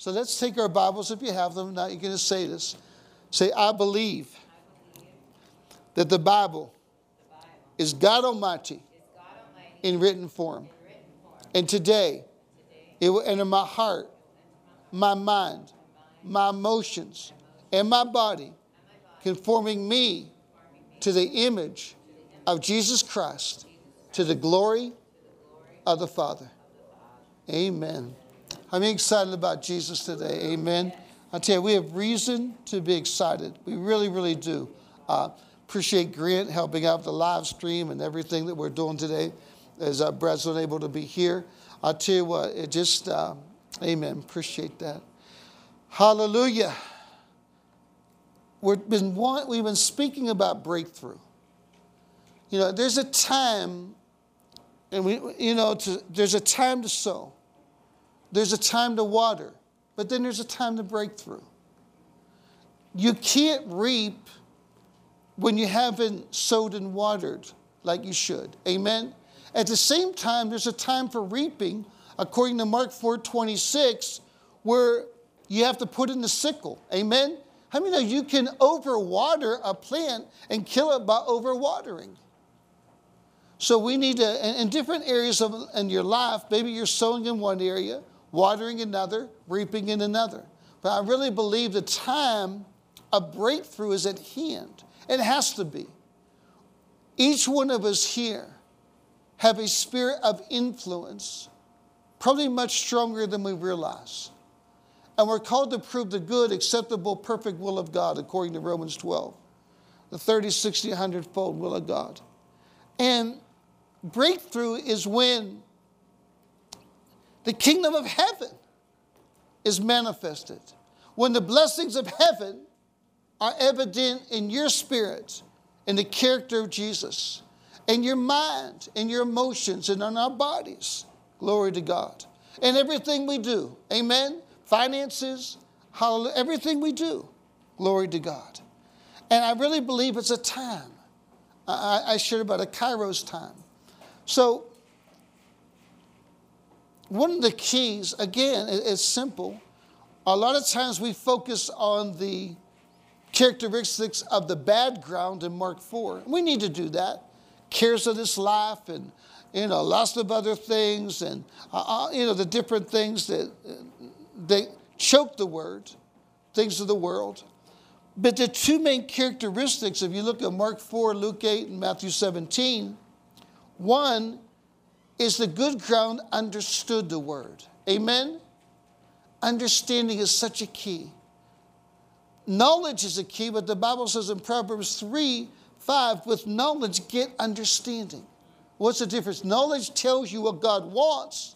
So let's take our Bibles if you have them. Now you're going to say this. Say, I believe that the Bible is God Almighty in written form. And today, it will enter my heart, my mind, my emotions, and my body, conforming me to the image of Jesus Christ, to the glory of the Father. Amen. I'm excited about Jesus today. Amen. I tell you, we have reason to be excited. We really, really do. Uh, appreciate Grant helping out the live stream and everything that we're doing today as uh, Brad's unable to be here. I tell you what, it just, uh, amen. Appreciate that. Hallelujah. We've been, we've been speaking about breakthrough. You know, there's a time, and we, you know, to, there's a time to sow, there's a time to water, but then there's a time to break through. You can't reap when you haven't sowed and watered like you should. Amen? At the same time, there's a time for reaping, according to Mark 4:26, where you have to put in the sickle. Amen? How many know you can overwater a plant and kill it by overwatering? So we need to, in different areas of in your life, maybe you're sowing in one area, watering another, reaping in another. But I really believe the time of breakthrough is at hand. It has to be. Each one of us here have a spirit of influence, probably much stronger than we realize. And we're called to prove the good, acceptable, perfect will of God, according to Romans 12, the 30, 60, 100 fold will of God. And breakthrough is when the kingdom of heaven is manifested. When the blessings of heaven are evident in your spirit, in the character of Jesus, in your mind, in your emotions, and in our bodies. Glory to God. In everything we do. Amen. Finances, hallelujah, everything we do. Glory to God. And I really believe it's a time. I, I shared about a Kairos time. So, one of the keys, again, is simple. A lot of times we focus on the characteristics of the bad ground in Mark 4. We need to do that. Cares of this life and, you know, lots of other things and, uh, uh you know, the different things that they choke the word, things of the world. But the two main characteristics, if you look at Mark 4, Luke 8, and Matthew 17, one is the good ground understood the word. Amen? Understanding is such a key. Knowledge is a key, but the Bible says in Proverbs 3 5, with knowledge get understanding. What's the difference? Knowledge tells you what God wants,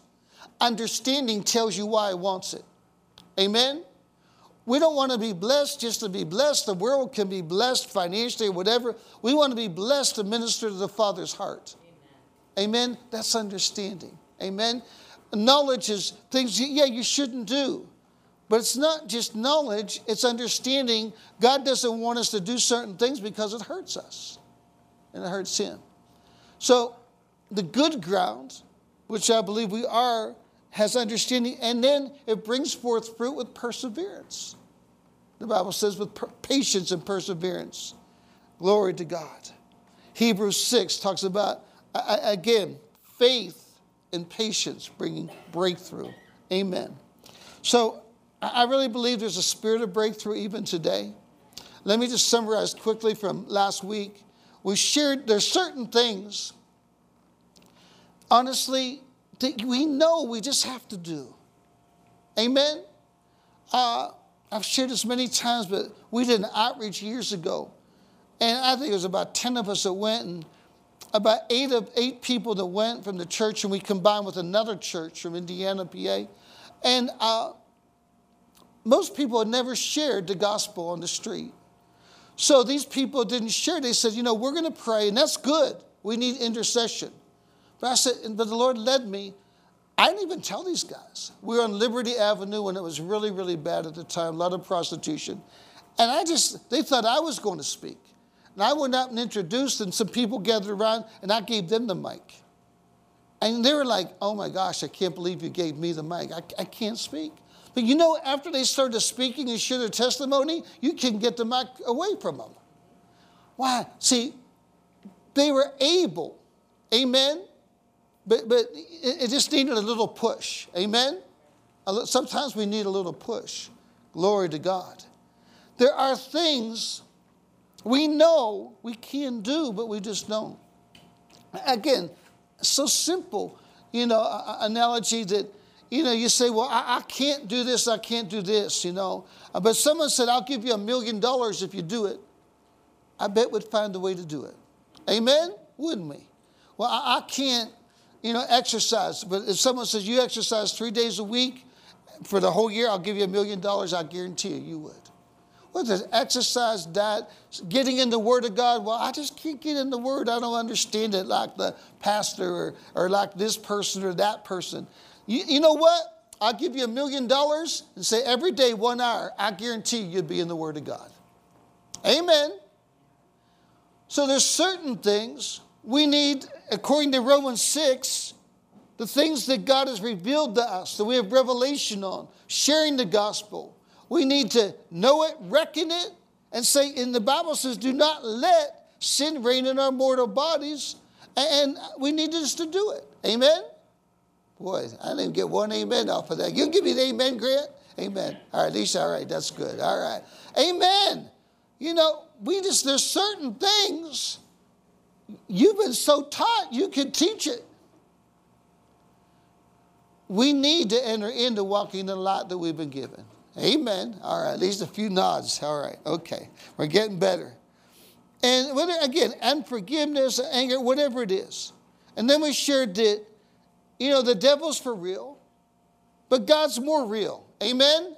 understanding tells you why He wants it. Amen? We don't want to be blessed just to be blessed. The world can be blessed financially or whatever. We want to be blessed to minister to the Father's heart. Amen? That's understanding. Amen? Knowledge is things, yeah, you shouldn't do. But it's not just knowledge, it's understanding God doesn't want us to do certain things because it hurts us and it hurts Him. So the good ground, which I believe we are, has understanding, and then it brings forth fruit with perseverance. The Bible says with per- patience and perseverance. Glory to God. Hebrews 6 talks about again, faith and patience bringing breakthrough. Amen. So I really believe there's a spirit of breakthrough even today. Let me just summarize quickly from last week. We shared there's certain things, honestly, that we know we just have to do. Amen. Uh, I've shared this many times, but we did an outreach years ago, and I think it was about ten of us that went, and about eight of eight people that went from the church, and we combined with another church from Indiana, PA. And uh, most people had never shared the gospel on the street. So these people didn't share. They said, you know, we're going to pray, and that's good. We need intercession. But I said, but the Lord led me. I didn't even tell these guys. We were on Liberty Avenue when it was really, really bad at the time, a lot of prostitution. And I just, they thought I was going to speak. And I went up and introduced, and some people gathered around, and I gave them the mic. And they were like, oh my gosh, I can't believe you gave me the mic. I, I can't speak. But you know, after they started speaking and share their testimony, you can get the mic away from them. Why? See, they were able, amen, but, but it, it just needed a little push, amen? Sometimes we need a little push. Glory to God. There are things we know we can do, but we just don't. Again, so simple, you know, analogy that, you know, you say, well, I, I can't do this, I can't do this, you know. Uh, but someone said, I'll give you a million dollars if you do it. I bet we'd find a way to do it. Amen? Wouldn't we? Well, I, I can't, you know, exercise. But if someone says you exercise three days a week for the whole year, I'll give you a million dollars, I guarantee you, you would. What is exercise, diet, getting in the Word of God? Well, I just can't get in the Word. I don't understand it like the pastor or, or like this person or that person. You, you know what? I'll give you a million dollars and say every day, one hour, I guarantee you'd be in the Word of God. Amen. So there's certain things we need, according to Romans 6, the things that God has revealed to us, that we have revelation on, sharing the gospel. We need to know it, reckon it, and say, and the Bible says, do not let sin reign in our mortal bodies. And we need just to do it. Amen? Boy, I didn't get one amen off of that. You give me the amen, Grant? Amen. All right, Lisa, all right, that's good. All right. Amen. You know, we just, there's certain things you've been so taught you can teach it. We need to enter into walking the light that we've been given. Amen. All right, at least a few nods. All right, okay. We're getting better. And again, unforgiveness, anger, whatever it is. And then we shared that, you know, the devil's for real, but God's more real. Amen? Amen.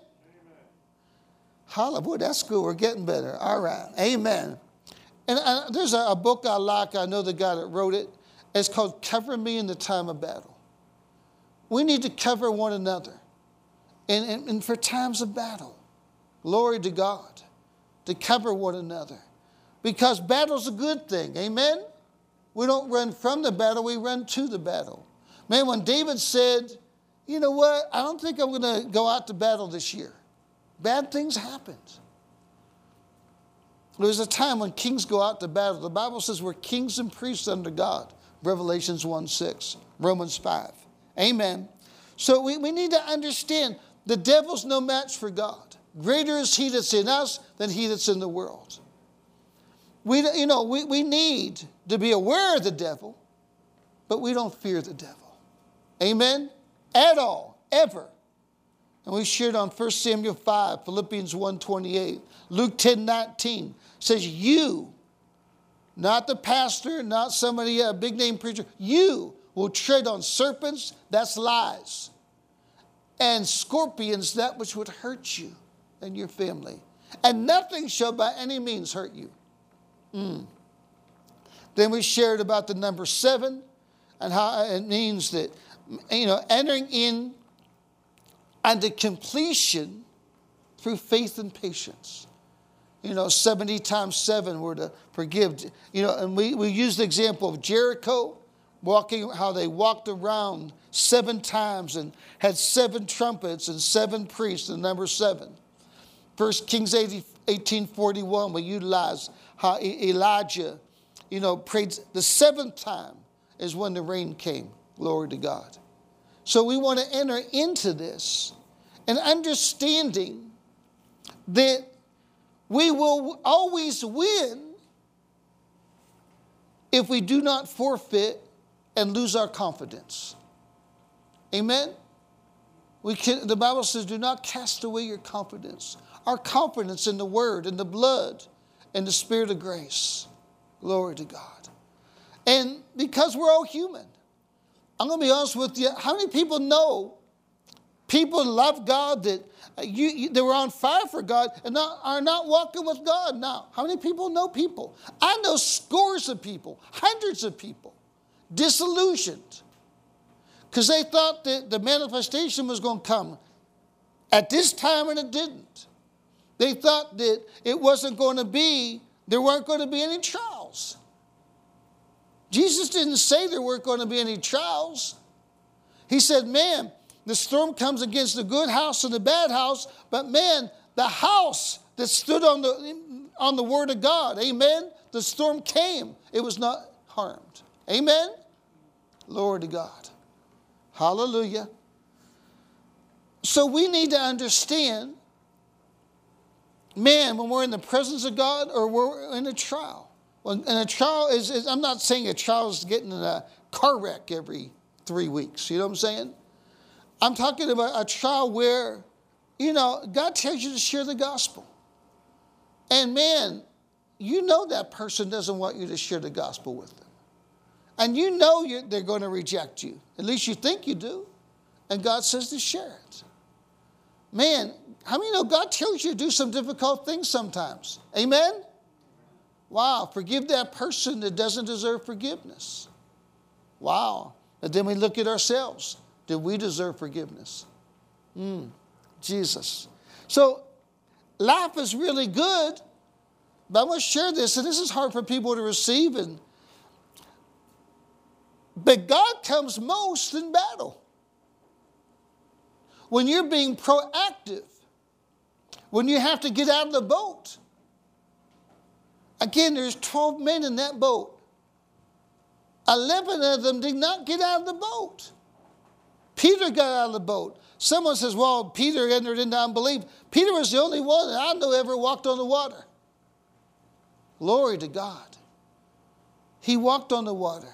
Hallelujah. That's good. We're getting better. All right. Amen. And uh, there's a, a book I like. I know the guy that wrote it. It's called Cover Me in the Time of Battle. We need to cover one another and, and, and for times of battle. Glory to God, to cover one another. Because battle's a good thing, amen? We don't run from the battle, we run to the battle. Man, when David said, you know what, I don't think I'm going to go out to battle this year, bad things happened. There was a time when kings go out to battle. The Bible says we're kings and priests under God. Revelations 1 6, Romans 5. Amen. So we, we need to understand the devil's no match for God. Greater is he that's in us than he that's in the world. We, you know, we, we need to be aware of the devil, but we don't fear the devil. Amen? At all, ever. And we shared on 1 Samuel 5, Philippians 1 28, Luke 10 19 says, You, not the pastor, not somebody, a big name preacher, you will tread on serpents, that's lies and scorpions that which would hurt you and your family. And nothing shall by any means hurt you. Mm. Then we shared about the number seven and how it means that, you know, entering in unto completion through faith and patience. You know, 70 times seven were to forgive. You know, and we, we used the example of Jericho walking, how they walked around seven times and had seven trumpets and seven priests, the number seven. First Kings 80, 1841, we utilize how Elijah, you know, prayed the seventh time is when the rain came. Glory to God. So we want to enter into this and understanding that we will always win if we do not forfeit and lose our confidence. Amen? We can, the Bible says, do not cast away your confidence. Our confidence in the Word, in the blood, and the Spirit of grace. Glory to God. And because we're all human, I'm going to be honest with you. How many people know people love God that uh, you, you, they were on fire for God and not, are not walking with God now? How many people know people? I know scores of people, hundreds of people, disillusioned because they thought that the manifestation was going to come at this time and it didn't. They thought that it wasn't going to be, there weren't going to be any trials. Jesus didn't say there weren't going to be any trials. He said, man, the storm comes against the good house and the bad house, but man, the house that stood on the, on the word of God, amen, the storm came. It was not harmed. Amen? Lord to God. Hallelujah. So we need to understand, man, when we're in the presence of God or we're in a trial. and a trial is, is, I'm not saying a trial is getting in a car wreck every three weeks. You know what I'm saying? I'm talking about a trial where, you know, God tells you to share the gospel. And man, you know that person doesn't want you to share the gospel with them. And you know they're going to reject you. At least you think you do. And God says to share it. Man, how many know God tells you to do some difficult things sometimes? Amen? Wow, forgive that person that doesn't deserve forgiveness. Wow. And then we look at ourselves. Did we deserve forgiveness? Mm, Jesus. So life is really good, but I want to share this, and this is hard for people to receive. And, but God comes most in battle. When you're being proactive, when you have to get out of the boat. Again, there's 12 men in that boat. 11 of them did not get out of the boat. Peter got out of the boat. Someone says, well, Peter entered into unbelief. Peter was the only one that I know ever walked on the water. Glory to God. He walked on the water.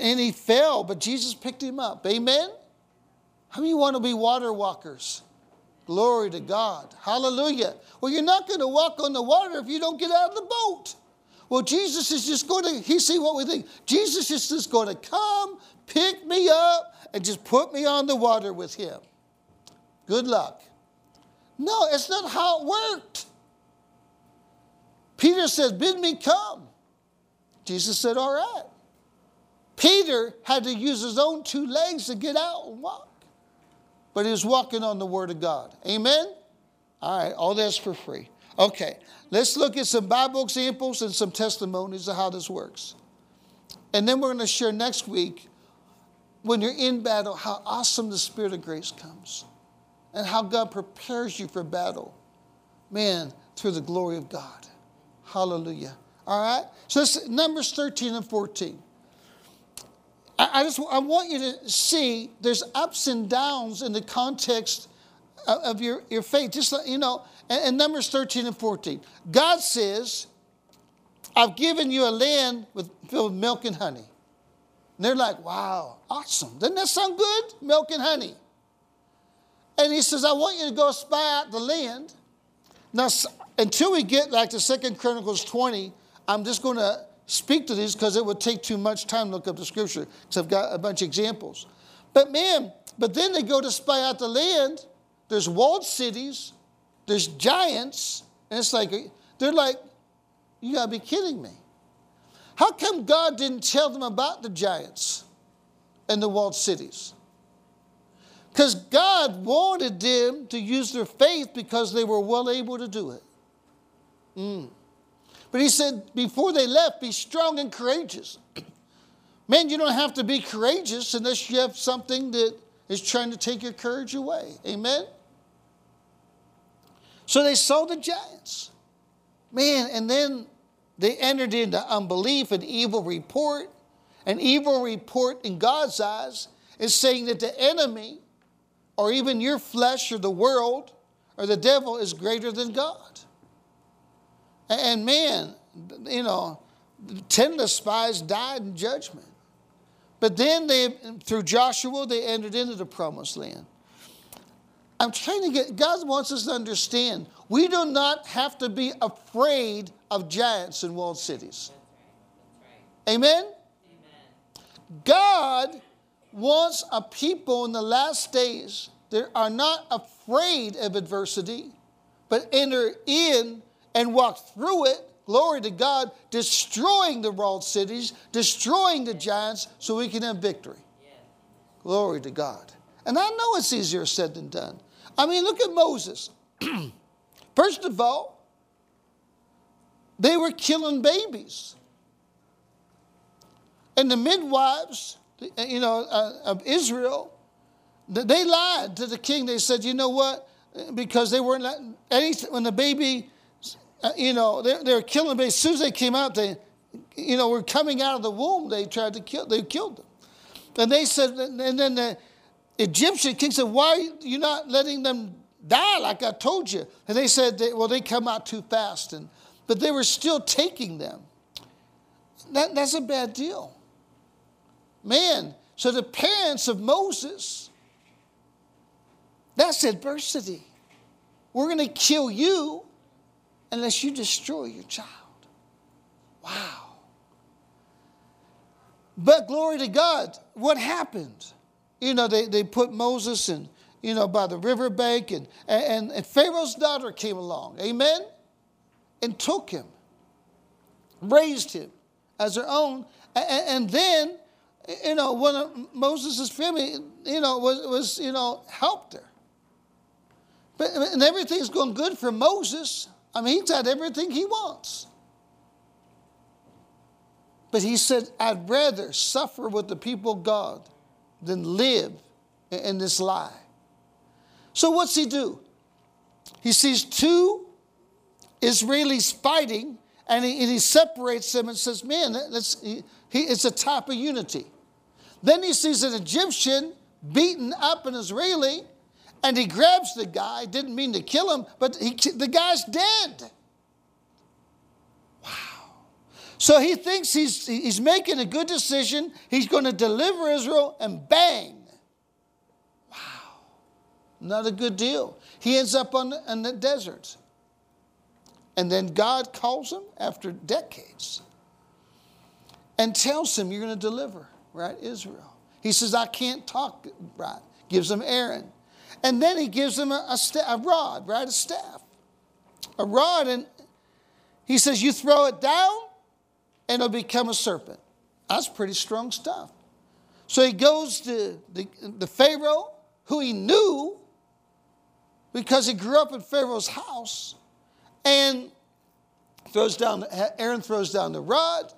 And, he fell, but Jesus picked him up. Amen? How many want to be water walkers? Glory to God. Hallelujah. Well, you're not going to walk on the water if you don't get out of the boat. Well, Jesus is just going to, he see what we think. Jesus is just going to come, pick me up, and just put me on the water with him. Good luck. No, it's not how it worked. Peter said, Bid me come. Jesus said, All right. Peter had to use his own two legs to get out and walk. But he was walking on the Word of God. Amen? All right, all that's for free. Okay, let's look at some Bible examples and some testimonies of how this works. And then we're going to share next week, when you're in battle, how awesome the Spirit of grace comes and how God prepares you for battle. Man, through the glory of God. Hallelujah. All right? So this Numbers 13 and 14. I, just I want you to see there's ups and downs in the context of, your, your faith. Just uh, you know, in Numbers 13 and 14. God says, I've given you a land with, filled with milk and honey. And they're like, wow, awesome. Doesn't that sound good? Milk and honey. And he says, I want you to go spy out the land. Now, until we get like to Second Chronicles 20, I'm just going to speak to these because it would take too much time to look up the scripture because I've got a bunch of examples. But man, but then they go to spy out the land. There's walled cities, there's giants, and it's like, they're like, you gotta be kidding me. How come God didn't tell them about the giants and the walled cities? Because God wanted them to use their faith because they were well able to do it. Mm. But he said, before they left, be strong and courageous. Man, you don't have to be courageous unless you have something that is trying to take your courage away. Amen? So they saw the giants. Man, and then they entered into unbelief, and evil report. An evil report in God's eyes is saying that the enemy, or even your flesh, or the world, or the devil, is greater than God. And man, you know, ten of the spies died in judgment. But then they, through Joshua, they entered into the promised land. I'm trying to get, God wants us to understand we do not have to be afraid of giants in walled cities. Amen? Amen? God wants a people in the last days that are not afraid of adversity, but enter in and walk through it, glory to God, destroying the walled cities, destroying the giants so we can have victory. Glory to God. And I know it's easier said than done. I mean, look at Moses. First of all, they were killing babies. And the midwives, you know, uh, of Israel, they lied to the king. They said, you know what? Because they weren't, when the baby, uh, you know, they, they were killing baby. As soon as they came out, they, you know, were coming out of the womb, they tried to kill, they killed them. And they said, and then the Egyptian king said, why are you not letting them die like I told you? And they said, well, they come out too fast. And, but they were still taking them. That, that's a bad deal. Man, so the parents of Moses, that's adversity. We're going to kill you unless you destroy your child. Wow. But glory to God, what happened? You know, they, they put Moses in, you know, by the riverbank, and, and, and Pharaoh's daughter came along, amen, and took him, raised him as her own, and, and then, you know, one of Moses' family, you know, was, was, you know, helped her. But, and everything's going good for Moses. I mean, he's had everything he wants. But he said, I'd rather suffer with the people of God than live in this lie. So what's he do? He sees two Israelis fighting and he, and he separates them and says, Man, that's, he, he, it's a type of unity. Then he sees an Egyptian beaten up an Israeli and he grabs the guy, didn't mean to kill him, but he, the guy's dead. Wow. So he thinks he's, he's making a good decision. He's going to deliver Israel, and bang. Wow. Not a good deal. He ends up on on the desert. And then God calls him after decades and tells him, You're going to deliver, right? Israel. He says, I can't talk right. Gives him Aaron. And then he gives him a, a, a rod, right? A staff. A rod. And he says, You throw it down, and it'll become a serpent. That's pretty strong stuff. So he goes to the, the Pharaoh, who he knew because he grew up in Pharaoh's house, and throws down, Aaron throws down the rod,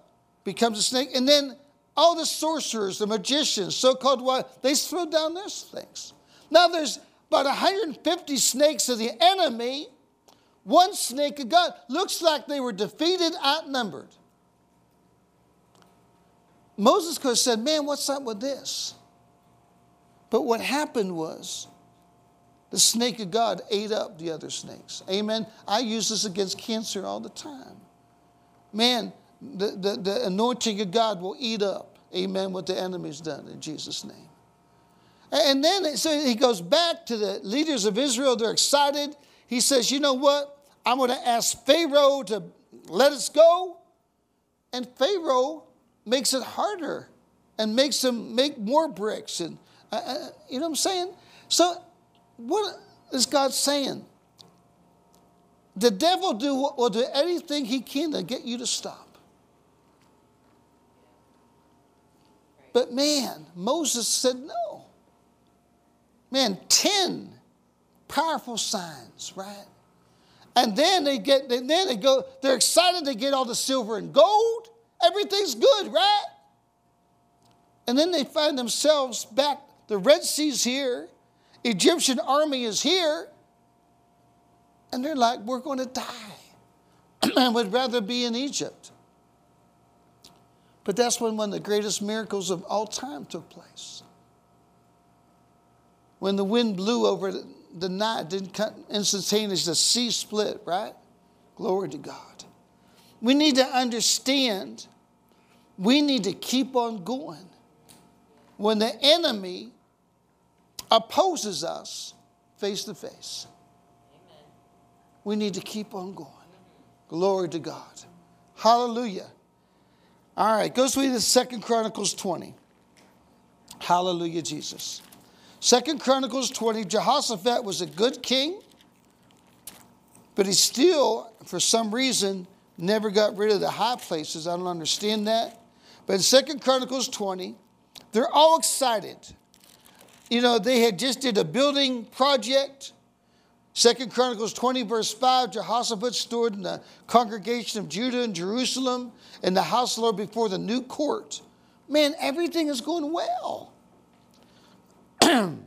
becomes a snake, and then all the sorcerers, the magicians, so-called what they throw down their things. Now there's about 150 snakes of the enemy, one snake of God. Looks like they were defeated, outnumbered. Moses could have said, Man, what's up with this? But what happened was the snake of God ate up the other snakes. Amen. I use this against cancer all the time. Man, the, the, the anointing of God will eat up, amen, what the enemy's done in Jesus' name. And then so he goes back to the leaders of Israel. They're excited. He says, You know what? I'm going to ask Pharaoh to let us go. And Pharaoh makes it harder and makes them make more bricks. And uh, uh, you know what I'm saying? So, what is God saying? The devil do, will do anything he can to get you to stop. But man, Moses said no. Man, 10 powerful signs, right? And then they get, and then they go, they're excited to get all the silver and gold. Everything's good, right? And then they find themselves back, the Red Sea's here, Egyptian army is here, and they're like, we're going to die. I would rather be in Egypt. But that's when one of the greatest miracles of all time took place. When the wind blew over the night, didn't cut instantaneously, the sea split, right? Glory to God. We need to understand we need to keep on going. When the enemy opposes us face to face, we need to keep on going. Glory to God. Hallelujah. All right, go with the Second Chronicles 20. Hallelujah, Jesus. Second Chronicles 20, Jehoshaphat was a good king, but he still, for some reason, never got rid of the high places. I don't understand that. But in Second Chronicles 20, they're all excited. You know, they had just did a building project. Second Chronicles 20, verse 5, Jehoshaphat stood in the congregation of Judah and Jerusalem in the house of the Lord before the new court. Man, everything is going well.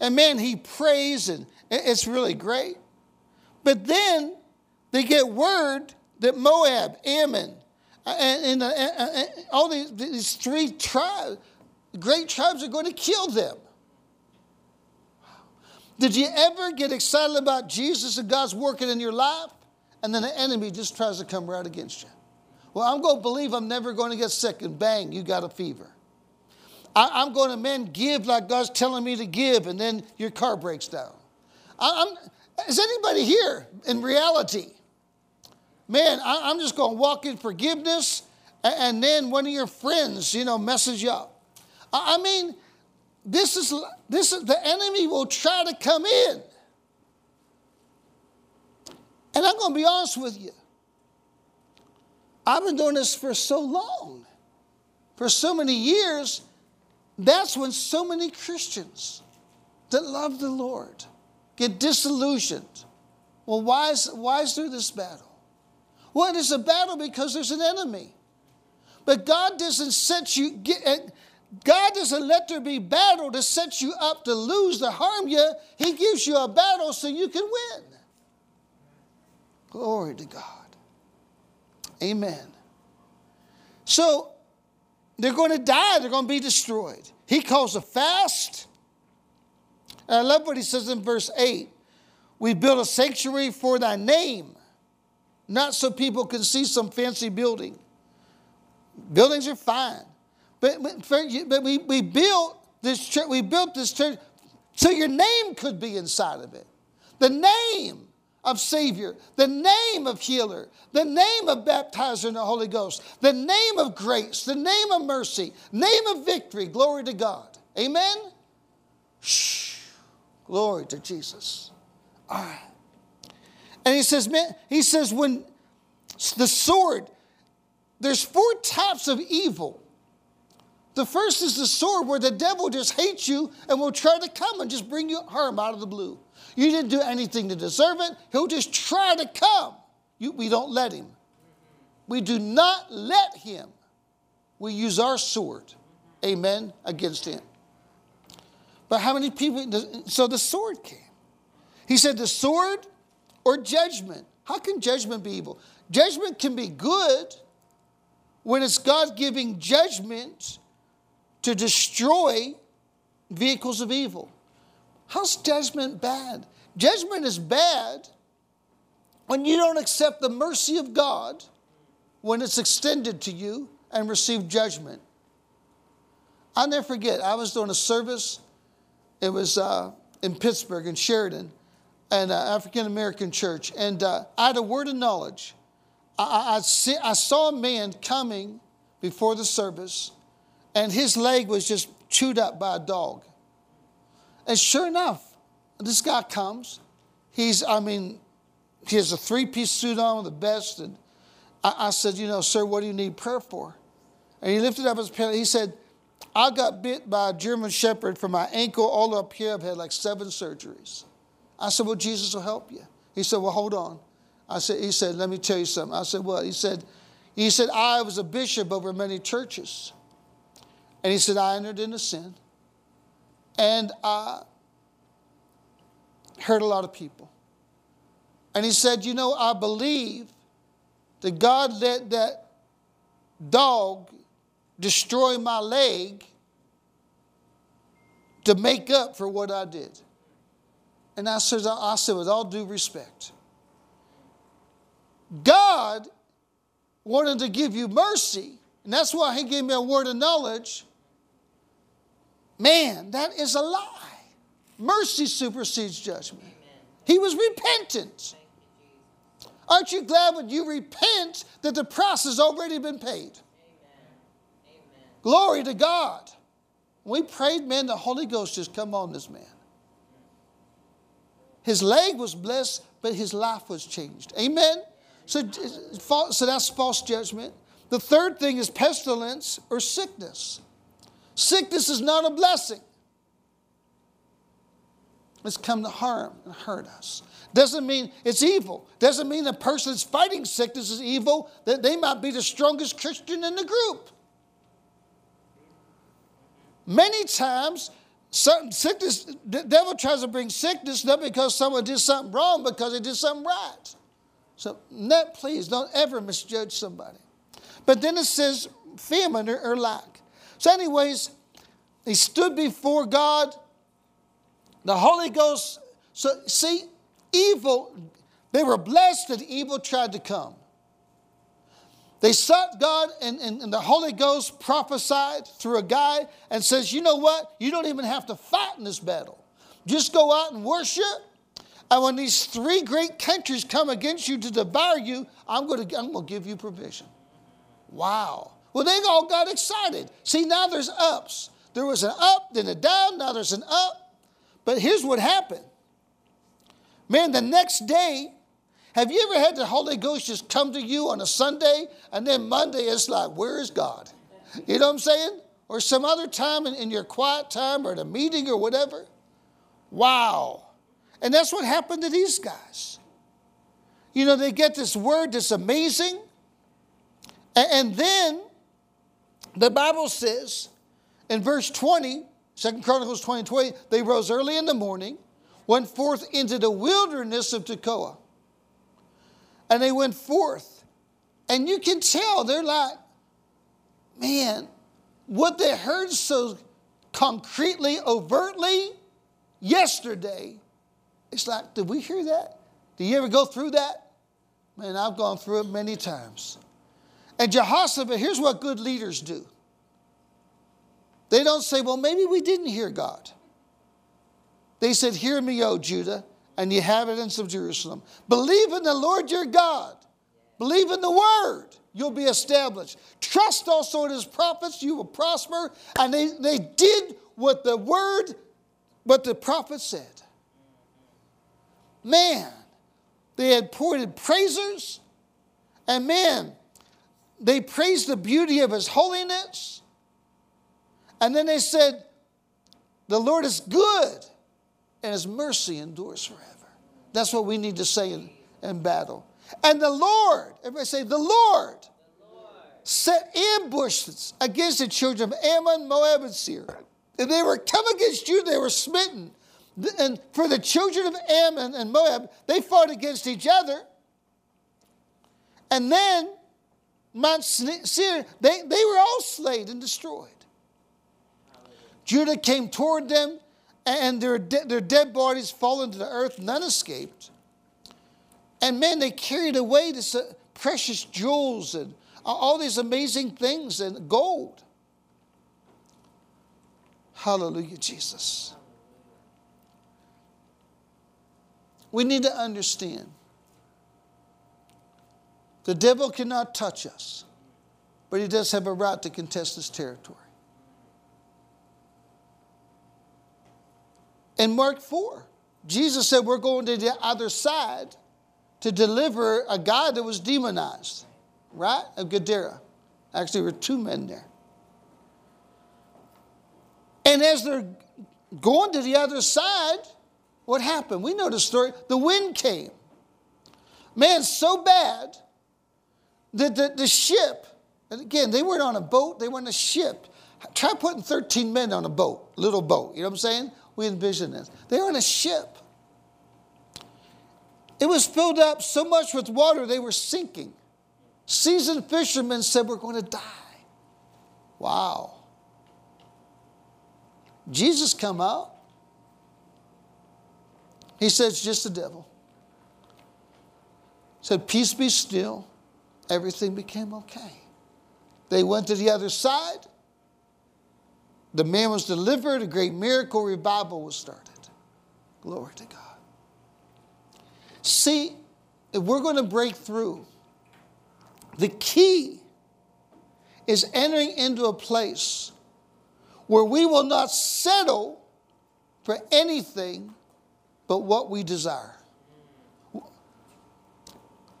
And man, he prays, and it's really great. But then they get word that Moab, Ammon, and, and, and all these, these three tribes, great tribes, are going to kill them. Did you ever get excited about Jesus and God's working in your life? And then the enemy just tries to come right against you. Well, I'm going to believe I'm never going to get sick, and bang, you got a fever. I, am going to, man, give like God's telling me to give, and then your car breaks down. I, is anybody here in reality? Man, I, am just going to walk in forgiveness, and, and, then one of your friends, you know, messes you up. I, I mean, this is this is the enemy will try to come in. And I'm going to be honest with you. I've been doing this for so long, for so many years. That's when so many Christians that love the Lord get disillusioned. Well, why is, why is there this battle? Well, it is a battle because there's an enemy. But God doesn't set you, eh, God doesn't let there be battle to set you up to lose, to harm you. He gives you a battle so you can win. Glory to God. Amen. So they're going to die, they're going to be destroyed. He calls a fast. And I love what he says in verse 8 We build a sanctuary for thy name, not so people can see some fancy building. Buildings are fine. But, but we, we built this church, we built this church so your name could be inside of it. The name of Savior, the name of healer, the name of baptizer in the Holy Ghost, the name of grace, the name of mercy, name of victory. Glory to God. Amen? Shh. Glory to Jesus. All right. And he says, man, he says, when the sword, there's four types of evil. The first is the sword where the devil just hates you and will try to come and just bring you harm out of the blue. You didn't do anything to deserve it. He'll just try to come. You, we don't let him. We do not let him. We use our sword, amen, against him. But how many people? So the sword came. He said the sword or judgment. How can judgment be evil? Judgment can be good when it's God giving judgment to destroy vehicles of evil. How's judgment bad? Judgment is bad when you don't accept the mercy of God when it's extended to you and receive judgment. I'll never forget, I was doing a service. It was uh, in Pittsburgh, in Sheraden, an uh, African American church. And uh, I had a word of knowledge. I, I, see, I saw a man coming before the service, and his leg was just chewed up by a dog. And sure enough, this guy comes. He's, I mean, he has a three piece suit on with the best. And I, I, said, You know, sir, what do you need prayer for? And he lifted up his pen. He said, I got bit by a German shepherd from my ankle all up here. I've had like seven surgeries. I said, Well, Jesus will help you. He said, Well, hold on. I said, He said, Let me tell you something. I said, What? He said, he said, I was a bishop over many churches. And he said, I entered into sin. And I hurt a lot of people. And he said, You know, I believe that God let that dog destroy my leg to make up for what I did. And I said, I said, with all due respect, God wanted to give you mercy, and that's why He gave me a word of knowledge Man, that is a lie. Mercy supersedes judgment. He was repentant. Aren't you glad when you repent that the price has already been paid? Glory to God. We prayed, man, the Holy Ghost just come on this man. His leg was blessed, but his life was changed. Amen? So, so that's false judgment. The third thing is pestilence or sickness. Sickness is not a blessing. It's come to harm and hurt us. Doesn't mean it's evil. Doesn't mean the person that's fighting sickness is evil, that they might be the strongest Christian in the group. Many times, sickness, the devil tries to bring sickness not because someone did something wrong, because they did something right. So, net, please don't ever misjudge somebody. But then it says famine or, or lack. So, anyways, he stood before God. The Holy Ghost. So, see, evil, they were blessed that evil tried to come. They sought God, and, and, and, the Holy Ghost prophesied through a guy and says, You know what? You don't even have to fight in this battle. Just go out and worship. And when these three great countries come against you to devour you, I'm going to, I'm going to give you provision. Wow. Well, they all got excited. See, now there's ups. There was an up, then a down, now there's an up. But here's what happened. Man, the next day, have you ever had the Holy Ghost just come to you on a Sunday and then Monday it's like, where is God? You know what I'm saying? Or some other time in, in your quiet time or at a meeting or whatever? Wow. And that's what happened to these guys. You know, they get this word that's amazing. And, and then the Bible says in verse 20, 2 Chronicles 20 20, they rose early in the morning, went forth into the wilderness of Tekoa and they went forth. And you can tell they're like, man, what they heard so concretely, overtly yesterday, it's like, did we hear that? Did you ever go through that? Man, I've gone through it many times. And Jehoshaphat, here's what good leaders do. They don't say, well, maybe we didn't hear God. They said, Hear me, O Judah, and the inhabitants of Jerusalem. Believe in the Lord your God. Believe in the word. You'll be established. Trust also in his prophets. You will prosper. And they, they did what the word, what the prophet said. Man, they had appointed praisers. And man, they praised the beauty of his holiness. And then they said, The Lord is good and his mercy endures forever. That's what we need to say in, in battle. And the Lord, everybody say, the Lord, the Lord. set ambushes against the children of Ammon, Moab, and Seir. And they were come against you, they were smitten. And for the children of Ammon and Moab, they fought against each other. And then Mount Seir, they, they were all slain and destroyed. Judah came toward them and their, de- their dead bodies fall into the earth, none escaped. And man, they carried away this uh, precious jewels and all these amazing things and gold. Hallelujah, Jesus. We need to understand the devil cannot touch us, but he does have a right to contest this territory. In Mark 4, Jesus said, We're going to the other side to deliver a guy that was demonized, right? Of Gadara. Actually, there were two men there. And as they're going to the other side, what happened? We know the story. The wind came. Man, so bad that the, the ship, and again, they weren't on a boat, they were on a ship. Try putting 13 men on a boat, little boat, you know what I'm saying? we envision this. They were in a ship. It was filled up so much with water they were sinking. Seasoned fishermen said, We're going to die. Wow. Jesus come out. He It's just the devil. Said, Peace be still. Everything became okay. They went to the other side. The man was delivered, a great miracle revival was started. Glory to God. See, if we're going to break through, the key is entering into a place where we will not settle for anything but what we desire.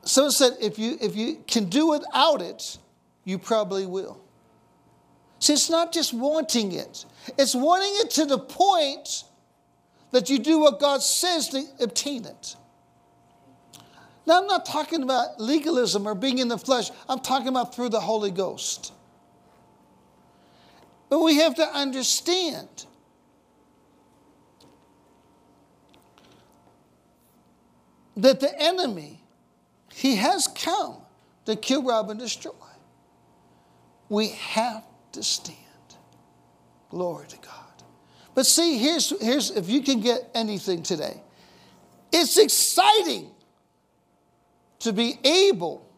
Someone said, if you, if you can do without it, you probably will. See, it's not just wanting it, it's wanting it to the point that you do what God says to obtain it. Now, I'm not talking about legalism or being in the flesh, I'm talking about through the Holy Ghost. But we have to understand. That the enemy he has come to kill, rob, and destroy. We have to stand. Glory to God. But see, here's, here's if you can get anything today, it's exciting to be able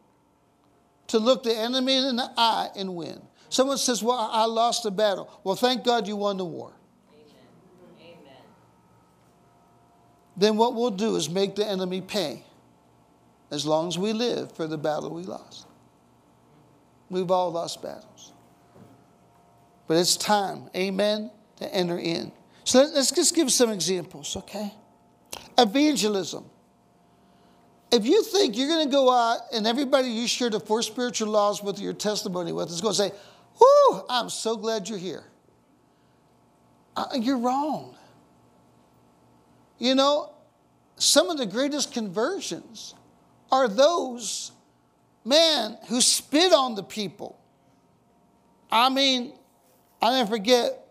to look the enemy in the eye and win. Someone says, Well, I lost the battle. Well, thank God you won the war. Amen. Amen. Then what we'll do is make the enemy pay as long as we live for the battle we lost. We've all lost battles. But it's time, amen, to enter in. So let's just give some examples, okay? Evangelism. If you think you're going to go out and everybody you share the four spiritual laws with your testimony with is going to say, Whoo, I'm so glad you're here. Uh, you're wrong. You know, some of the greatest conversions are those, men who spit on the people. I mean, I never forget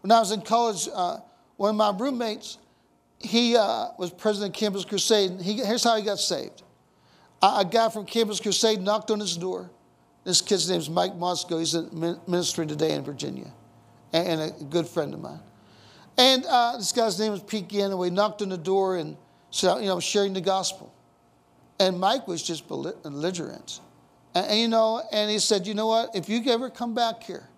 when I was in college, uh, one of my roommates, he uh, was president of Campus Crusade. And he, here's how he got saved. A, guy from Campus Crusade knocked on his door. This kid's name is Mike Moscow. He's in ministry today in Virginia and, a good friend of mine. And uh, this guy's name was Pete Ganaway. Knocked on the door and said, you know, sharing the gospel. And Mike was just belligerent. And, and, you know, and he said, you know what? If you ever come back here,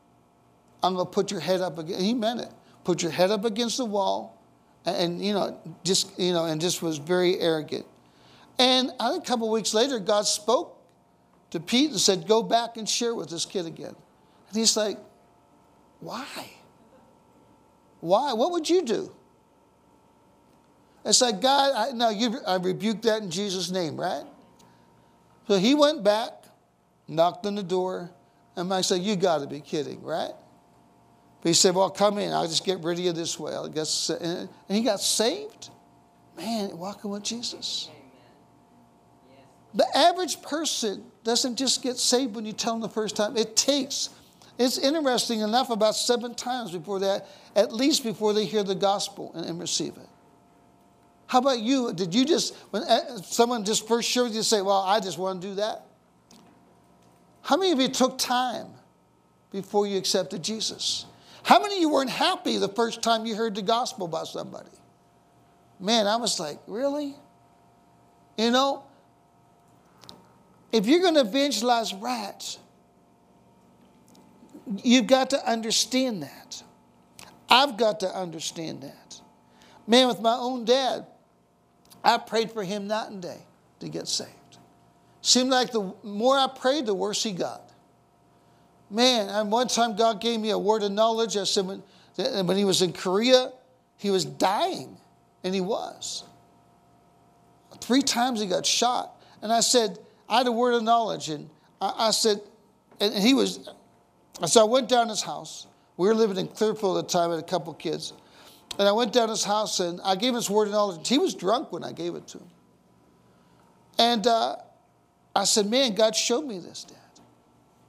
I'm going to put your head up against, he meant it. Put your head up against the wall. And, and, you know, just, you know, and just was very arrogant. And a couple weeks later, God spoke to Pete and said, go back and share with this kid again. And he's like, why? Why? What would you do? It's like, God, I, now you, I rebuke that in Jesus' name, right? So he went back, knocked on the door, and I said, You got to be kidding, right? But he said, Well, come in. I'll just get rid of you this way. I guess. And he got saved. Man, walking with Jesus. The average person doesn't just get saved when you tell them the first time. It takes, it's interesting enough, about seven times before that, at least before they hear the gospel and, and receive it. How about you? Did you just, when uh, someone just first showed you, say, Well, I just want to do that? How many of you took time before you accepted Jesus? How many of you weren't happy the first time you heard the gospel about somebody? Man, I was like, Really? You know, if you're going to evangelize rats, you've got to understand that. I've got to understand that. Man, with my own dad, I prayed for him night and day to get saved. Seemed like the more I prayed, the worse he got. Man, and one time God gave me a word of knowledge. I said when, when he was in Korea, he was dying, and he was. Three times he got shot. And I said, I had a word of knowledge, and I, I said, and he was, so I went down his house. We were living in Clearfield at the time, I had a couple kids. And I went down his house and I gave him his word of knowledge. He was drunk when I gave it to him. And uh, I said, Man, God showed me this, Dad.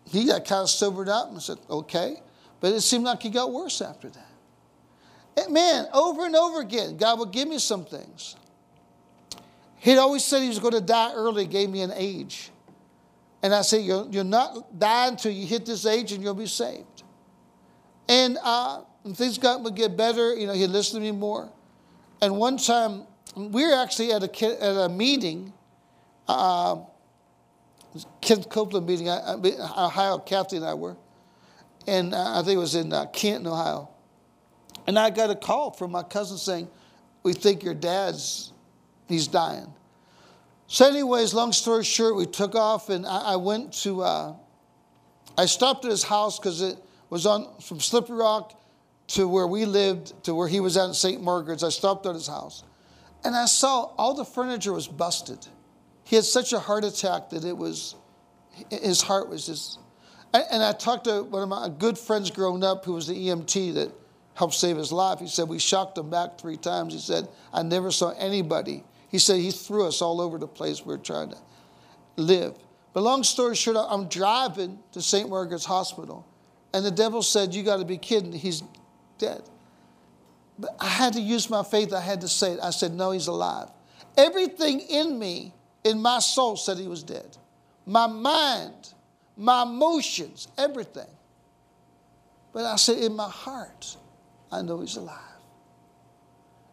He got kind of sobered up and said, Okay. But it seemed like he got worse after that. And man, over and over again, God would give me some things. He'd always said he was going to die early, gave me an age. And I said, You'll, you'll not die until you hit this age and you'll be saved. And uh, and things got to get better. You know, he listened to me more. And one time, we were actually at a, at a meeting, uh, Ken Copeland meeting, Ohio, Kathy and I were. And I think it was in uh, Ohio. And I got a call from my cousin saying, We think your dad's, he's dying. So, anyways, long story short, we took off and I, I went to, uh, I stopped at his house because it was on from Slippery Rock to where we lived, to where he was at in St. Margaret's. I stopped at his house and I saw all the furniture was busted. He had such a heart attack that it was, his heart was just. And I talked to one of my good friends growing up who was the EMT that helped save his life. He said, We shocked him back three times. He said, I never saw anybody. He said, He threw us all over the place we were trying to live. But long story short, I'm driving to St. Margaret's Hospital, and the devil said, You got to be kidding. He's dead. But I had to use my faith. I had to say it. I said, No, he's alive. Everything in me, in my soul, said he was dead. My mind, my emotions, everything. But I said, in my heart, I know he's alive.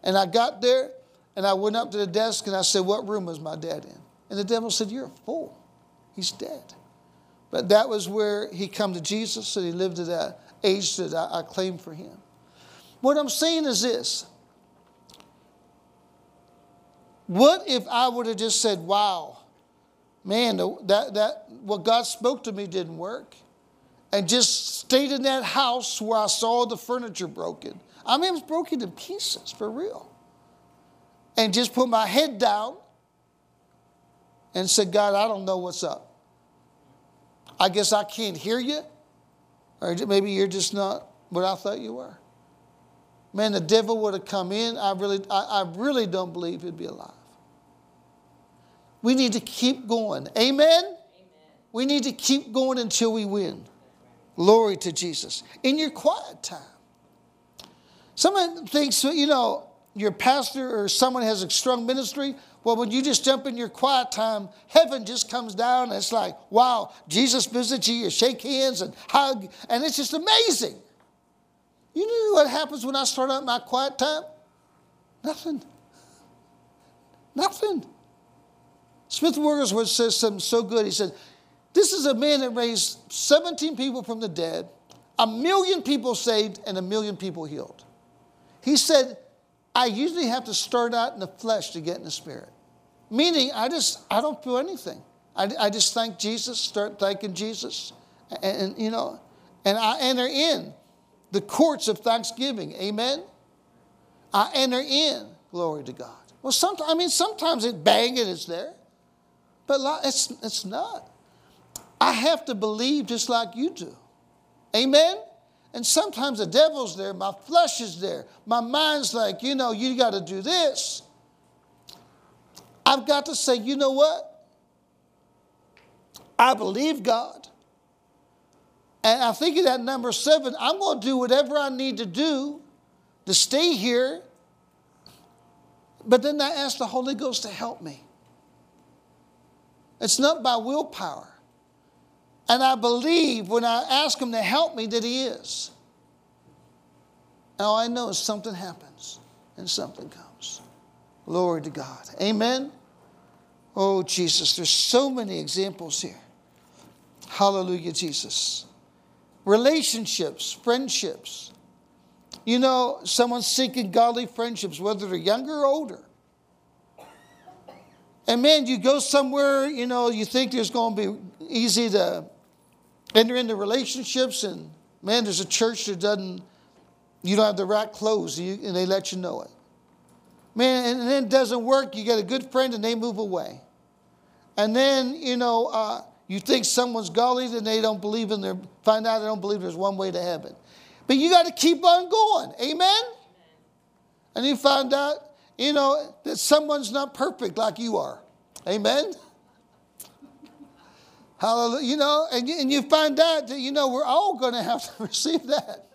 And I got there and I went up to the desk and I said, What room was my dad in? And the devil said, You're a fool. He's dead. But that was where he come to Jesus and he lived at that age that I, I claimed for him. What I'm saying is this. What if I would have just said, wow, man, that, that what God spoke to me didn't work? And just stayed in that house where I saw the furniture broken. I mean, it was broken to pieces, for real. And just put my head down and said, God, I don't know what's up. I guess I can't hear you. Or maybe you're just not what I thought you were. Man, the devil would have come in. I really, I, I really don't believe he'd be alive. We need to keep going. Amen? Amen? We need to keep going until we win. Glory to Jesus. In your quiet time. Someone thinks, you know, your pastor or someone has a strong ministry. Well, when you just jump in your quiet time, heaven just comes down and it's like, wow, Jesus visits you, you shake hands and hug, and it's just amazing. You know what happens when I start out my quiet time? Nothing. Nothing. Smith Wigglesworth says something so good. He said, This is a man that raised 17 people from the dead, a million people saved, and a million people healed. He said, I usually have to start out in the flesh to get in the spirit. Meaning, I just, I don't feel anything. I, I just thank Jesus, start thanking Jesus, and, and you know, and I enter in the courts of thanksgiving. Amen. I enter in. Glory to God. Well, sometimes I mean, sometimes it bang and it's there, but it's it's not. I have to believe just like you do. Amen. And sometimes the devil's there, my flesh is there, my mind's like, you know, you got to do this. I've got to say, you know what? I believe God. And I think of that number seven, I'm going to do whatever I need to do to stay here. But then I ask the Holy Ghost to help me. It's not by willpower. And I believe when I ask Him to help me that He is. And all I know is something happens and something comes. Glory to God. Amen. Oh, Jesus, there's so many examples here. Hallelujah, Jesus relationships, friendships. You know, someone's seeking godly friendships, whether they're younger or older. And man, you go somewhere, you know, you think there's going to be easy to enter into relationships, and man, there's a church that doesn't, you don't have the right clothes, and they let you know it. Man, and then it doesn't work. You get a good friend, and they move away. And then, you know, uh, you think someone's godly, then they don't believe in their, find out they don't believe there's one way to heaven. But you got to keep on going. Amen? And you find out, you know, that someone's not perfect like you are. Amen? Hallelujah. You know, and you, and you find out that, you know, we're all going to have to receive that.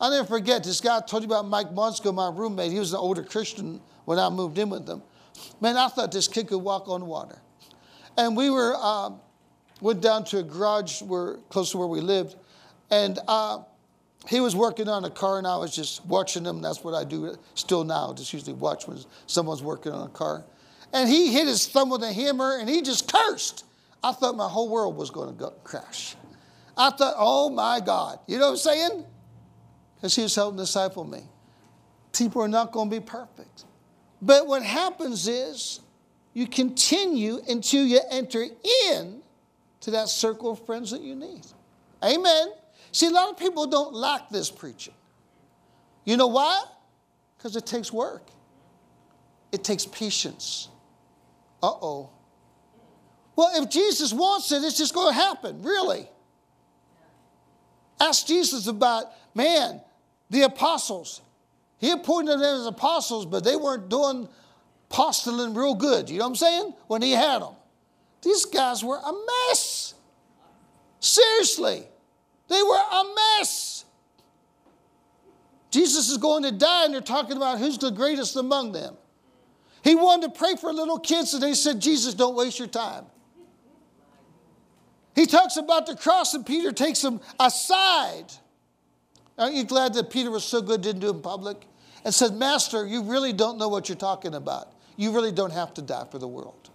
I'll never forget this guy I told you about Mike Monsko, my roommate. He was an older Christian when I moved in with him. Man, I thought this kid could walk on water. And we were, um, went down to a garage where, close to where we lived. And uh, he was working on a car, and I was just watching him. That's what I do still now, just usually watch when someone's working on a car. And he hit his thumb with a hammer, and he just cursed. I thought my whole world was going to crash. I thought, oh my God. You know what I'm saying? Because he was helping disciple me. People are not going to be perfect. But what happens is you continue until you enter in to that circle of friends that you need. Amen. See, a lot of people don't like this preaching. You know why? Because it takes work, it takes patience. Uh oh. Well, if Jesus wants it, it's just going to happen, really. Ask Jesus about, man, the apostles. He appointed them as apostles, but they weren't doing apostling real good. You know what I'm saying? When he had them. These guys were a mess. Seriously. They were a mess. Jesus is going to die, and they're talking about who's the greatest among them. He wanted to pray for little kids, and they said, Jesus, don't waste your time. He talks about the cross, and Peter takes him aside. Aren't you glad that Peter was so good, didn't do it in public? And said, Master, you really don't know what you're talking about. You really don't have to die for the world.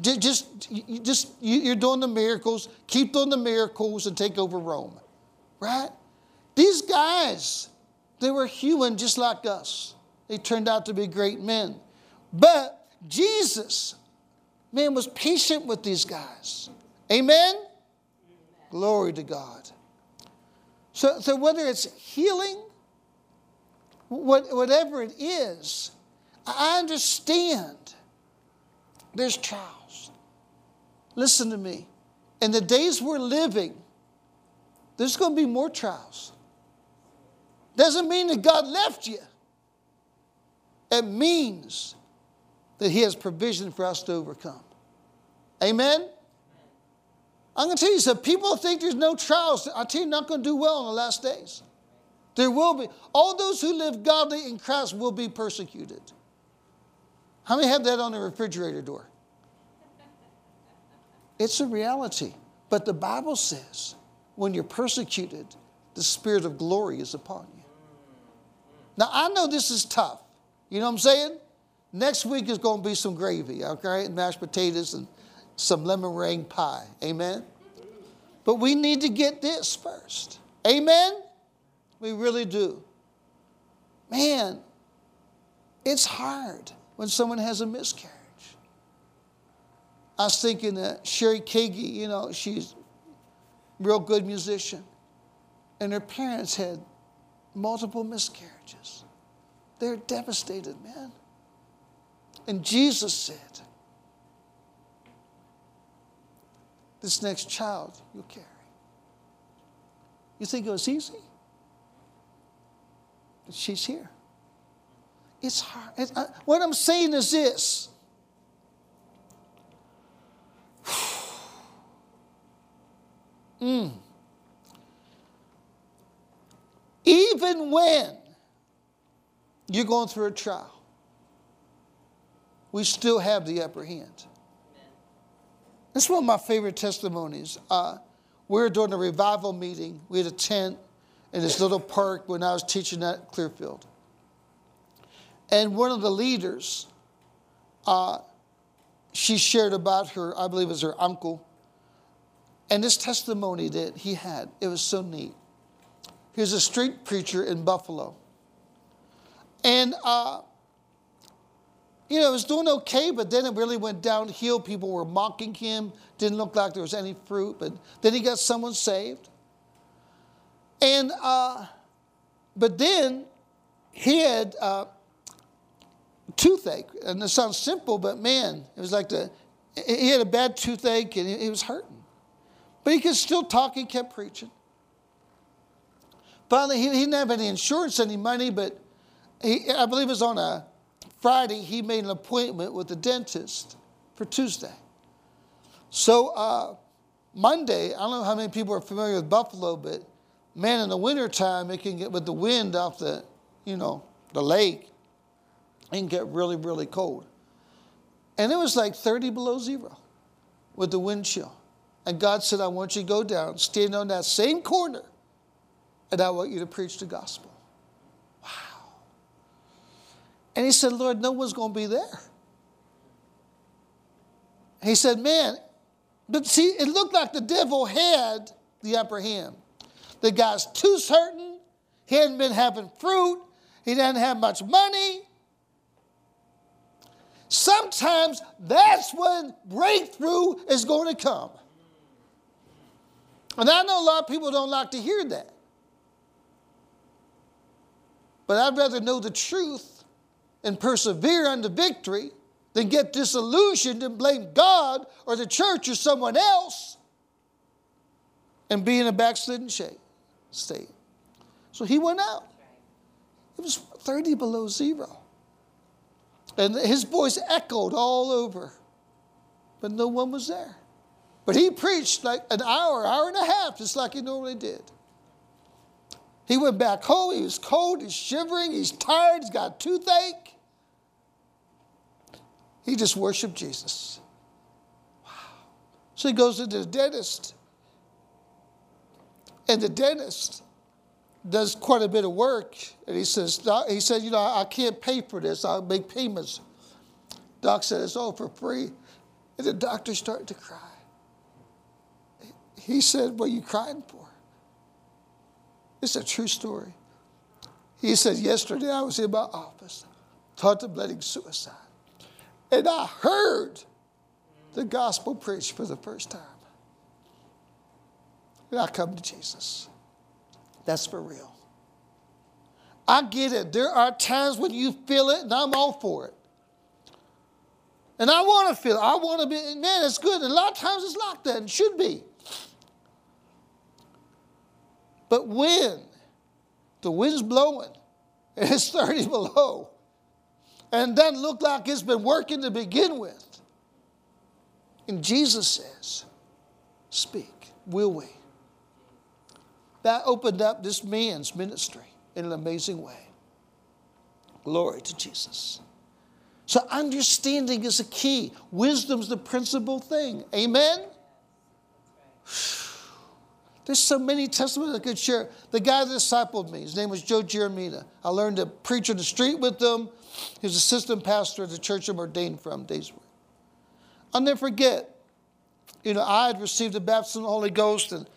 Just, just you're doing the miracles. Keep doing the miracles and take over Rome, right? These guys, they were human just like us. They turned out to be great men. But Jesus, man, was patient with these guys. Amen? Glory to God. So, so whether it's healing, what, whatever it is, I understand there's trials. Listen to me. In the days we're living, there's going to be more trials. Doesn't mean that God left you. It means that He has provision for us to overcome. Amen? I'm going to tell you something. People think there's no trials. I tell you, not going to do well in the last days. There will be. All those who live godly in Christ will be persecuted. How many have that on the refrigerator door? It's a reality. But the Bible says when you're persecuted, the Spirit of glory is upon you. Now, I know this is tough. You know what I'm saying? Next week is going to be some gravy, okay? And mashed potatoes and some lemon meringue pie. Amen? But we need to get this first. Amen? We really do. Man, it's hard when someone has a miscarriage. I was thinking that Sherry Kagi, you know, she's a real good musician, and her parents had multiple miscarriages. They're devastated, man. And Jesus said, This next child you'll carry. You think it was easy? She's here. It's hard. It, uh, what I'm saying is this. mm. Even when you're going through a trial, we still have the upper hand. That's one of my favorite testimonies. Uh, we were doing a revival meeting. We had a tent in this little park when I was teaching at Clearfield. And one of the leaders, uh, she shared about her, I believe it was her uncle, and this testimony that he had. It was so neat. He was a street preacher in Buffalo. And, uh, you know, it was doing okay, but then it really went downhill. People were mocking him. Didn't look like there was any fruit. But then he got someone saved. And, uh, but then he had uh, toothache. And it sounds simple, but man, it was like the, he had a bad toothache and he was hurting. But he could still talk, he kept preaching. Finally, he, he didn't have any insurance, any money, but he, I believe it was on a Friday, he made an appointment with the dentist for Tuesday. So uh, Monday, I don't know how many people are familiar with Buffalo, but man, in the wintertime, it can get with the wind off the, you know, the lake, can get really, really cold. And it was like 30 below zero with the wind chill. And God said, I want you to go down, stand on that same corner, and I want you to preach the gospel. Wow. And he said, Lord, no one's going to be there. He said, Man, but see, it looked like the devil had the upper hand. The guy's too certain. He hadn't been having fruit. He didn't have much money. Sometimes that's when breakthrough is going to come. And I know a lot of people don't like to hear that. But I'd rather know the truth and persevere unto victory than get disillusioned and blame God or the church or someone else and be in a backslidden shape, state. So he went out. It was 30 below zero. And his voice echoed all over, but no one was there. But he preached like an hour, hour and a half, just like he normally did. He went back home. He was cold. He's shivering. He's tired. He's got toothache. He just worshiped Jesus. Wow. So he goes to the dentist. And the dentist does quite a bit of work. And he says, he said, you know, I can't pay for this. I'll make payments. Doc said, it's all for free. And the doctor started to cry. He said, what are you crying for? It's a true story. He said, yesterday I was in my office, contemplating suicide. And I heard the gospel preached for the first time. And I come to Jesus. That's for real. I get it. There are times when you feel it, and I'm all for it. And I want to feel it. I want to be, man, it's good. And a lot of times it's like that, and should be. But when the wind's blowing and it's 30 below, and doesn't look like it's been working to begin with, and Jesus says, Speak, will we? That opened up this man's ministry in an amazing way. Glory to Jesus. So, understanding is a key. Wisdom's the principal thing. Amen? There's so many testimonies I could share. The guy that discipled me, his name was Joe Jeremina. I learned to preach on the street with him. He was assistant pastor at the church I'm ordained from, Daysburg. I'll never forget, you know, I had received the baptism of the Holy Ghost, and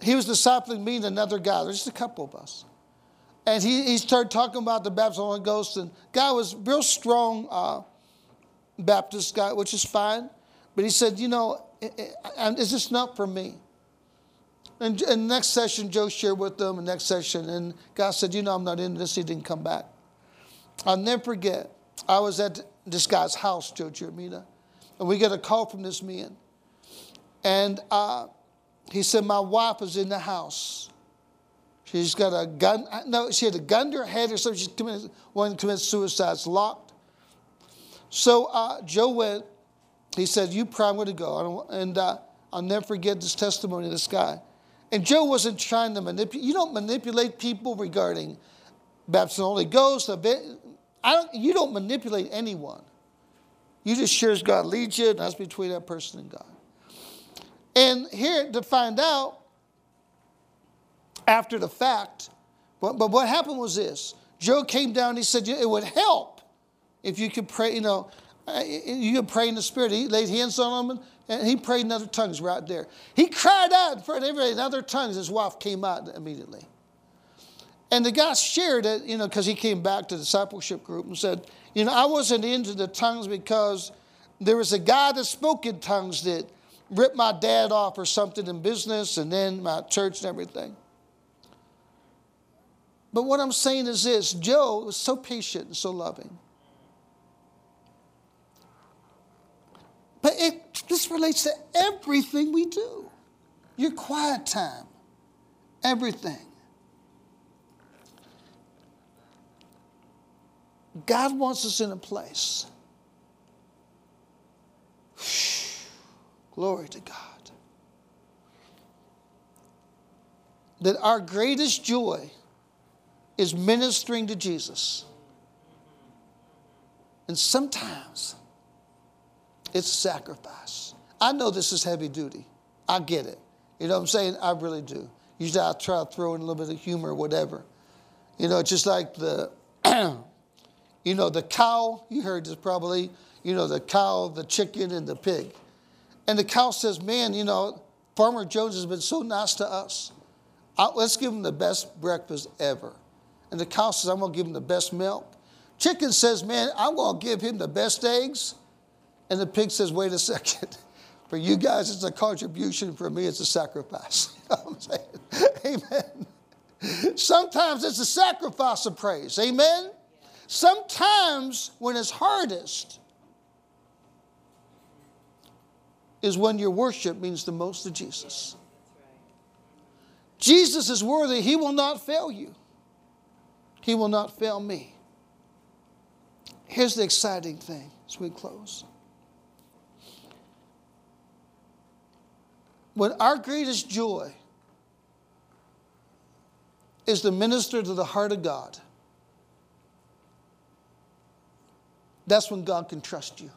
he was discipling me and another guy. There's just a couple of us. And he, he started talking about the baptism of the Holy Ghost. And guy was real strong uh, Baptist guy, which is fine. But he said, you know, and is this not for me? And, and next session, Joe shared with them, the next session, and God said, you know, I'm not in this. He didn't come back. I'll never forget, I was at this guy's house, Joe Jeremina, and we get a call from this man. And uh, he said, My wife is in the house. She's got a gun. No, she had a gun to her head or something. She's committed, wanting to commit suicide. It's locked. So uh, Joe went. He said, You I'm going to go. and uh, I'll never forget this testimony of this guy. And Joe wasn't trying to manipulate. You don't manipulate people regarding baptism Holy Ghost. I don't, you don't manipulate anyone. You just share as God leads you, and that's between that person and God. And here to find out after the fact, but, but what happened was this Joe came down, he said, It would help if you could pray, you know, you could pray in the Spirit. He laid hands on him and he prayed in other tongues right there. He cried out front everybody in other tongues. His wife came out immediately. And the guy shared it, you know, because he came back to the discipleship group and said, You know, I wasn't into the tongues because there was a guy that spoke in tongues that ripped my dad off or something in business and then my church and everything. But what I'm saying is this Joe was so patient and so loving. But it, this relates to everything we do your quiet time, everything. God wants us in a place Glory to God. That our greatest joy is ministering to Jesus. And sometimes it's sacrifice. I know this is heavy duty. I get it. You know what I'm saying? I really do. Usually I try to throw in a little bit of humor or whatever. You know, just like the, you know, the cow, you heard this probably, you know, the cow, the chicken, and the pig. And the cow says, Man, you know, Farmer Jones has been so nice to us. I'll, let's give him the best breakfast ever. And the cow says, I'm going to give him the best milk. Chicken says, Man, I'm going to give him the best eggs. And the pig says, Wait a second. For you guys, it's a contribution. For me, it's a sacrifice. Amen. Sometimes it's a sacrifice of praise. Amen. Sometimes when it's hardest, is when your worship means the most to Jesus. Jesus is worthy. He will not fail you. He will not fail me. Here's the exciting thing as we close. When our greatest joy is to minister to the heart of God, that's when God can trust you.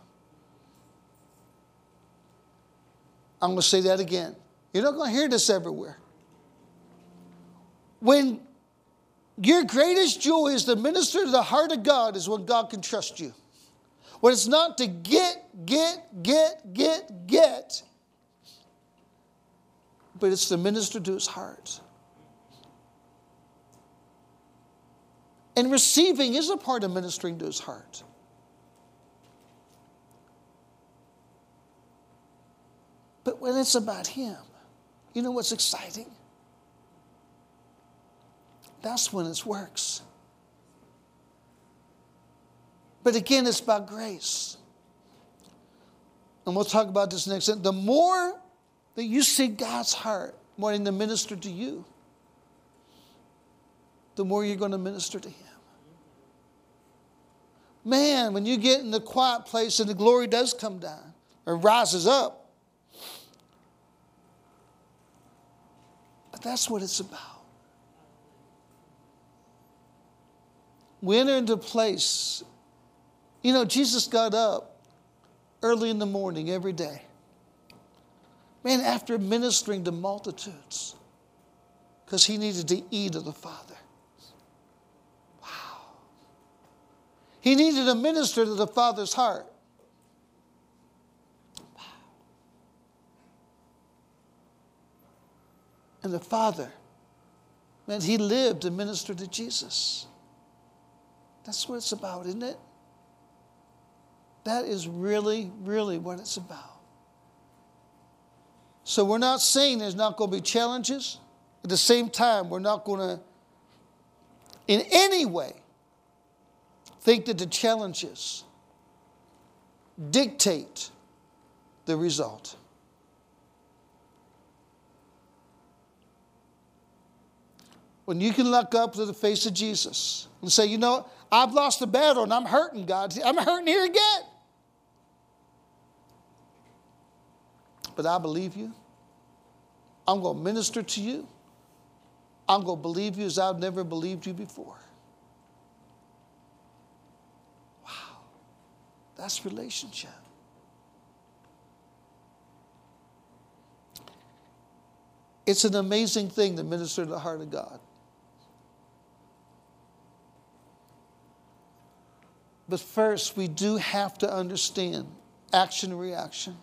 I'm going to say that again. You're not going to hear this everywhere. When your greatest joy is to minister to the heart of God, is when God can trust you. When it's not to get, get, get, get, get, but it's to minister to his heart. And receiving is a part of ministering to his heart. But when it's about him, you know what's exciting? That's when it works. But again, it's about grace. And we'll talk about this next. The more that you see God's heart wanting to minister to you, the more you're going to minister to Him. Man, when you get in the quiet place and the glory does come down or rises up, but that's what it's about. We enter into place. You know, Jesus got up early in the morning every day. Man, after ministering to multitudes, because he needed to eat of the Father. Wow. He needed to minister to the Father's heart. Wow. And the Father, man, he lived and ministered to Jesus. That's what it's about, isn't it? That is really, really what it's about. So we're not saying there's not going to be challenges. At the same time, we're not going to, in any way, think that the challenges dictate the result. When you can look up to the face of Jesus and say, you know, I've lost the battle and I'm hurting, God. I'm hurting here again. But I believe you. I'm going to minister to you. I'm going to believe you as I've never believed you before. Wow. That's relationship. It's an amazing thing to minister to the heart of God. But first, we do have to understand action and reaction.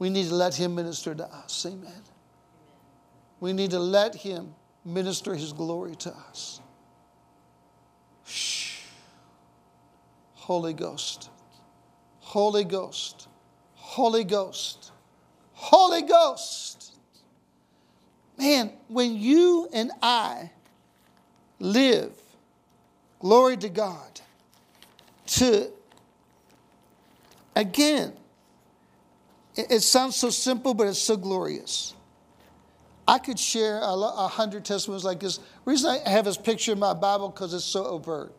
We need to let Him minister to us. Amen. We need to let Him minister His glory to us. Shh. Holy Ghost. Holy Ghost. Holy Ghost. Holy Ghost. Man, when you and I live, glory to God, to, again, it, it sounds so simple, but it's so glorious. I could share a, a hundred testimonies like this. The reason I have this picture in my Bible because it's so overt.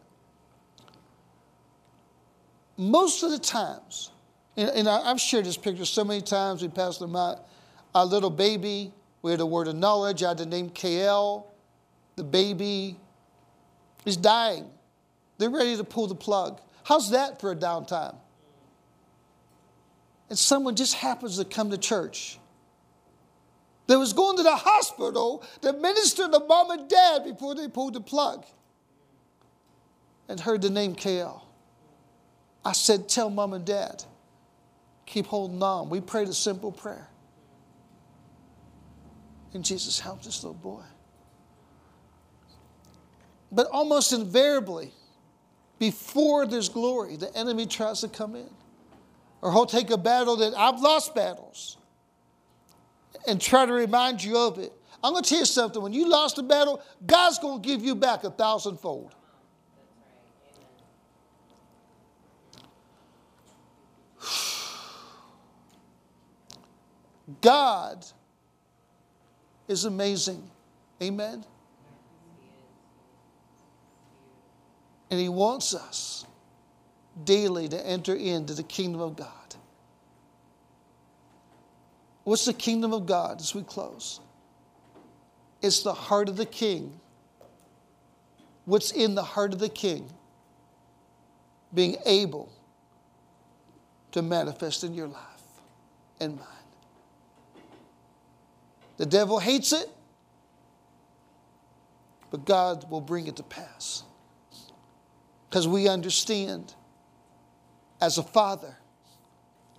Most of the times, and, and I, have shared this picture so many times, we passed them out. Our little baby, we had a word of knowledge. I had the name KL. The baby is dying. They're ready to pull the plug. How's that for a downtime? And someone just happens to come to church They was going to the hospital to minister to mom and dad before they pulled the plug and heard the name KL. I said, Tell mom and dad, keep holding on. We prayed a simple prayer. And Jesus helped this little boy. But almost invariably, before there's glory, the enemy tries to come in. Or he'll take a battle that I've lost battles and try to remind you of it. I'm going to tell you something. When you lost a battle, God's going to give you back a thousandfold. God is amazing. Amen. And He wants us daily to enter into the kingdom of God. What's the kingdom of God as we close? It's the heart of the king. What's in the heart of the king being able to manifest in your life and mine. The devil hates it, but God will bring it to pass. Because we understand, as a father,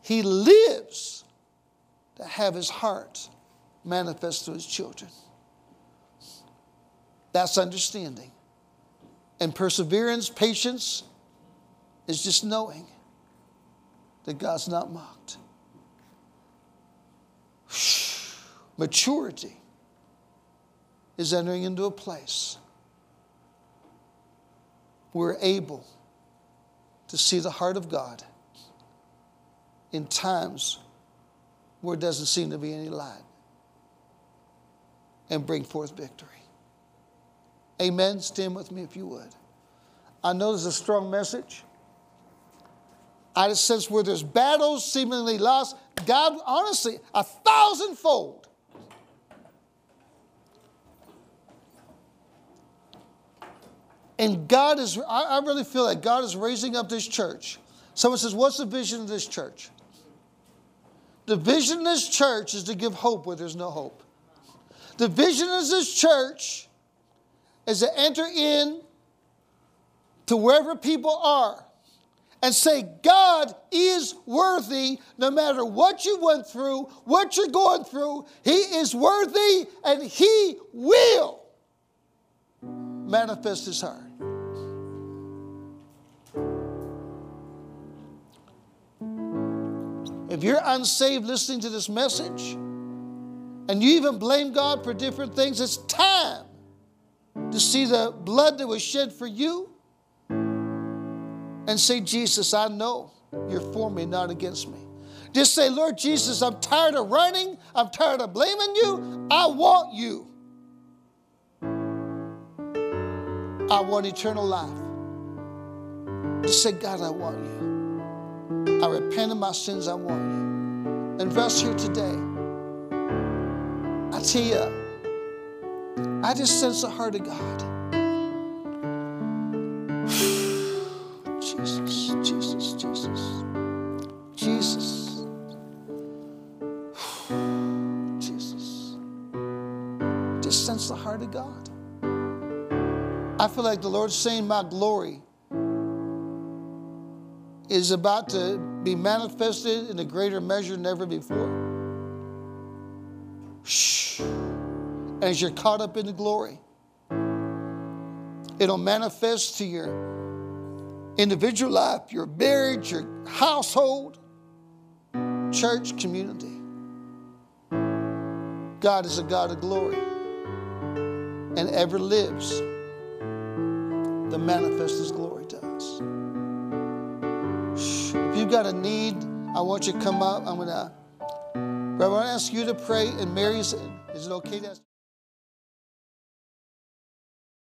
he lives to have his heart manifest to his children. That's understanding. And perseverance, patience, is just knowing that God's not mocked. Maturity is entering into a place we're able to see the heart of God in times where it doesn't seem to be any light and bring forth victory. Amen. Stand with me if you would. I know there's a strong message. I just sense where there's battles seemingly lost, God, honestly, a thousandfold. And God is, I, really feel like God is raising up this church. Someone says, What's the vision of this church? The vision of this church is to give hope where there's no hope. The vision of this church is to enter in to wherever people are and say, God is worthy no matter what you went through, what you're going through. He is worthy and He will manifest His heart. If you're unsaved listening to this message and you even blame God for different things, it's time to see the blood that was shed for you and say, Jesus, I know you're for me, not against me. Just say, Lord Jesus, I'm tired of running. I'm tired of blaming you. I want you. I want eternal life. Just say, God, I want you. Repent of my sins. I want you. And rest here today. I tell you, I just sense the heart of God. Jesus, Jesus, Jesus, Jesus, Jesus. Just sense the heart of God. I feel like the Lord's saying, My glory is about to be manifested in a greater measure than ever before. Shh. As you're caught up in the glory, it'll manifest to your individual life, your marriage, your household, church, community. God is a God of glory and ever lives to manifest His glory to us. You've got a need, I want you to come up. I'm going to, I want to ask you to pray, and Mary's, is it okay to ask?